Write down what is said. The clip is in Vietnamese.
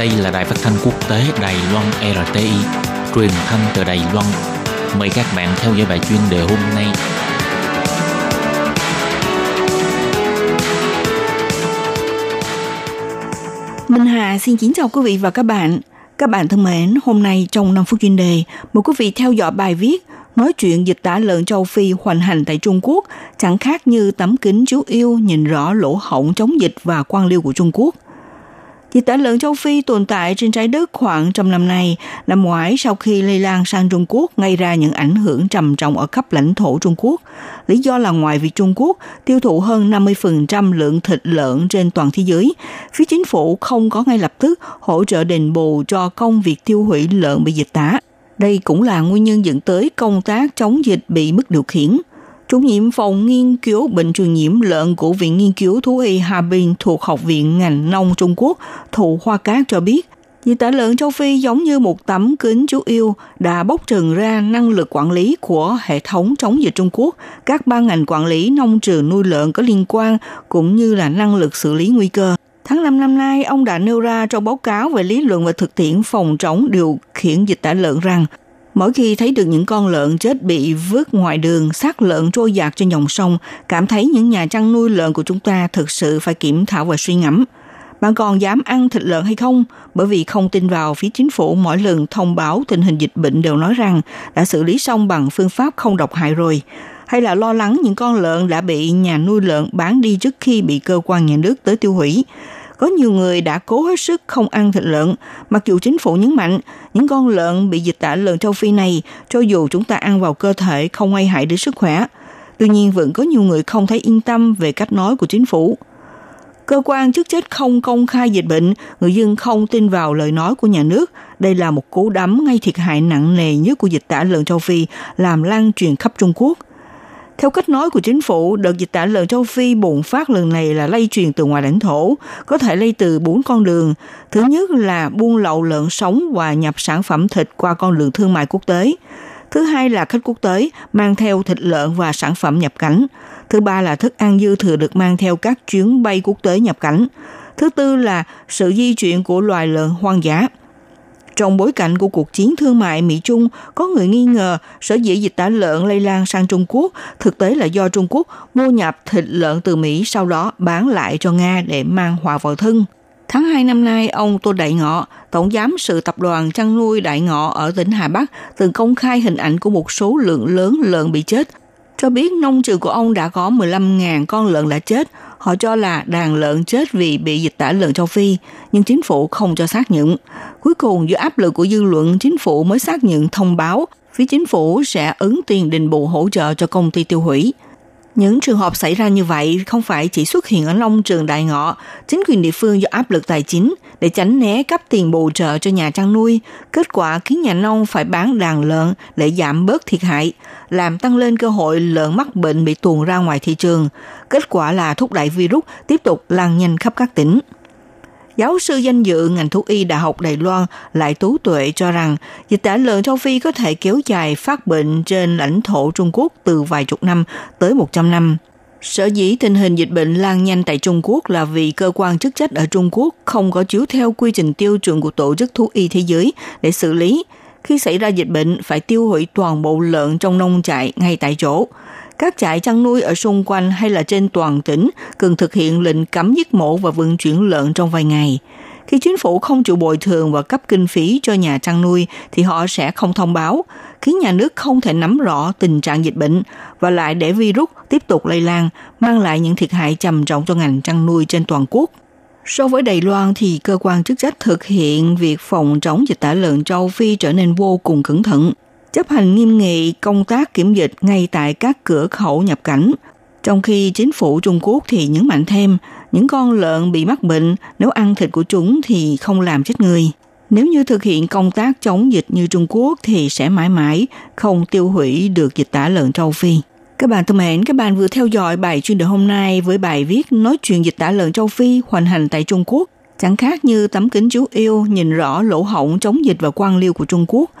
Đây là đài phát thanh quốc tế Đài Loan RTI, truyền thanh từ Đài Loan. Mời các bạn theo dõi bài chuyên đề hôm nay. Minh Hà xin kính chào quý vị và các bạn. Các bạn thân mến, hôm nay trong 5 phút chuyên đề, mời quý vị theo dõi bài viết nói chuyện dịch tả lợn châu Phi hoành hành tại Trung Quốc chẳng khác như tấm kính chú yêu nhìn rõ lỗ hổng chống dịch và quan liêu của Trung Quốc – Dịch tả lợn châu Phi tồn tại trên trái đất khoảng trăm năm nay. Năm ngoái, sau khi lây lan sang Trung Quốc, gây ra những ảnh hưởng trầm trọng ở khắp lãnh thổ Trung Quốc. Lý do là ngoài việc Trung Quốc tiêu thụ hơn 50% lượng thịt lợn trên toàn thế giới, phía chính phủ không có ngay lập tức hỗ trợ đền bù cho công việc tiêu hủy lợn bị dịch tả. Đây cũng là nguyên nhân dẫn tới công tác chống dịch bị mất điều khiển. Chủ nhiệm phòng nghiên cứu bệnh truyền nhiễm lợn của Viện Nghiên cứu Thú y Harbin thuộc Học viện ngành nông Trung Quốc, Thụ Hoa Cát cho biết, dịch tả lợn châu Phi giống như một tấm kính chú yêu đã bóc trần ra năng lực quản lý của hệ thống chống dịch Trung Quốc, các ban ngành quản lý nông trường nuôi lợn có liên quan cũng như là năng lực xử lý nguy cơ. Tháng 5 năm nay, ông đã nêu ra trong báo cáo về lý luận và thực tiễn phòng chống điều khiển dịch tả lợn rằng Mỗi khi thấy được những con lợn chết bị vứt ngoài đường, xác lợn trôi dạt trên dòng sông, cảm thấy những nhà chăn nuôi lợn của chúng ta thực sự phải kiểm thảo và suy ngẫm. Bạn còn dám ăn thịt lợn hay không? Bởi vì không tin vào phía chính phủ mỗi lần thông báo tình hình dịch bệnh đều nói rằng đã xử lý xong bằng phương pháp không độc hại rồi. Hay là lo lắng những con lợn đã bị nhà nuôi lợn bán đi trước khi bị cơ quan nhà nước tới tiêu hủy có nhiều người đã cố hết sức không ăn thịt lợn, mặc dù chính phủ nhấn mạnh những con lợn bị dịch tả lợn châu Phi này, cho dù chúng ta ăn vào cơ thể không gây hại đến sức khỏe. Tuy nhiên vẫn có nhiều người không thấy yên tâm về cách nói của chính phủ. Cơ quan chức trách không công khai dịch bệnh, người dân không tin vào lời nói của nhà nước. Đây là một cú đấm ngay thiệt hại nặng nề nhất của dịch tả lợn châu Phi, làm lan truyền khắp Trung Quốc – theo cách nói của chính phủ, đợt dịch tả lợn châu Phi bùng phát lần này là lây truyền từ ngoài lãnh thổ, có thể lây từ bốn con đường. Thứ nhất là buôn lậu lợn sống và nhập sản phẩm thịt qua con đường thương mại quốc tế. Thứ hai là khách quốc tế mang theo thịt lợn và sản phẩm nhập cảnh. Thứ ba là thức ăn dư thừa được mang theo các chuyến bay quốc tế nhập cảnh. Thứ tư là sự di chuyển của loài lợn hoang dã. Trong bối cảnh của cuộc chiến thương mại Mỹ-Trung, có người nghi ngờ sở dĩ dịch tả lợn lây lan sang Trung Quốc. Thực tế là do Trung Quốc mua nhập thịt lợn từ Mỹ sau đó bán lại cho Nga để mang họa vào thân. Tháng 2 năm nay, ông Tô Đại Ngọ, Tổng giám sự tập đoàn chăn nuôi Đại Ngọ ở tỉnh Hà Bắc, từng công khai hình ảnh của một số lượng lớn lợn bị chết, cho biết nông trường của ông đã có 15.000 con lợn đã chết, Họ cho là đàn lợn chết vì bị dịch tả lợn châu Phi, nhưng chính phủ không cho xác nhận. Cuối cùng, dưới áp lực của dư luận, chính phủ mới xác nhận thông báo phía chính phủ sẽ ứng tiền đền bù hỗ trợ cho công ty tiêu hủy. Những trường hợp xảy ra như vậy không phải chỉ xuất hiện ở nông trường đại ngọ, chính quyền địa phương do áp lực tài chính để tránh né cấp tiền bù trợ cho nhà chăn nuôi, kết quả khiến nhà nông phải bán đàn lợn để giảm bớt thiệt hại, làm tăng lên cơ hội lợn mắc bệnh bị tuồn ra ngoài thị trường. Kết quả là thúc đẩy virus tiếp tục lan nhanh khắp các tỉnh. Giáo sư danh dự ngành thú y Đại học Đài Loan lại tú tuệ cho rằng dịch tả lợn châu Phi có thể kéo dài phát bệnh trên lãnh thổ Trung Quốc từ vài chục năm tới 100 năm. Sở dĩ tình hình dịch bệnh lan nhanh tại Trung Quốc là vì cơ quan chức trách ở Trung Quốc không có chiếu theo quy trình tiêu chuẩn của Tổ chức Thú y Thế giới để xử lý. Khi xảy ra dịch bệnh, phải tiêu hủy toàn bộ lợn trong nông trại ngay tại chỗ – các trại chăn nuôi ở xung quanh hay là trên toàn tỉnh cần thực hiện lệnh cấm giết mổ và vận chuyển lợn trong vài ngày. Khi chính phủ không chịu bồi thường và cấp kinh phí cho nhà chăn nuôi thì họ sẽ không thông báo, khiến nhà nước không thể nắm rõ tình trạng dịch bệnh và lại để virus tiếp tục lây lan, mang lại những thiệt hại trầm trọng cho ngành chăn nuôi trên toàn quốc. So với Đài Loan thì cơ quan chức trách thực hiện việc phòng chống dịch tả lợn châu Phi trở nên vô cùng cẩn thận chấp hành nghiêm nghị công tác kiểm dịch ngay tại các cửa khẩu nhập cảnh. Trong khi chính phủ Trung Quốc thì nhấn mạnh thêm, những con lợn bị mắc bệnh nếu ăn thịt của chúng thì không làm chết người. Nếu như thực hiện công tác chống dịch như Trung Quốc thì sẽ mãi mãi không tiêu hủy được dịch tả lợn châu Phi. Các bạn thân mến, các bạn vừa theo dõi bài chuyên đề hôm nay với bài viết nói chuyện dịch tả lợn châu Phi hoành hành tại Trung Quốc. Chẳng khác như tấm kính chú yêu nhìn rõ lỗ hổng chống dịch và quan liêu của Trung Quốc –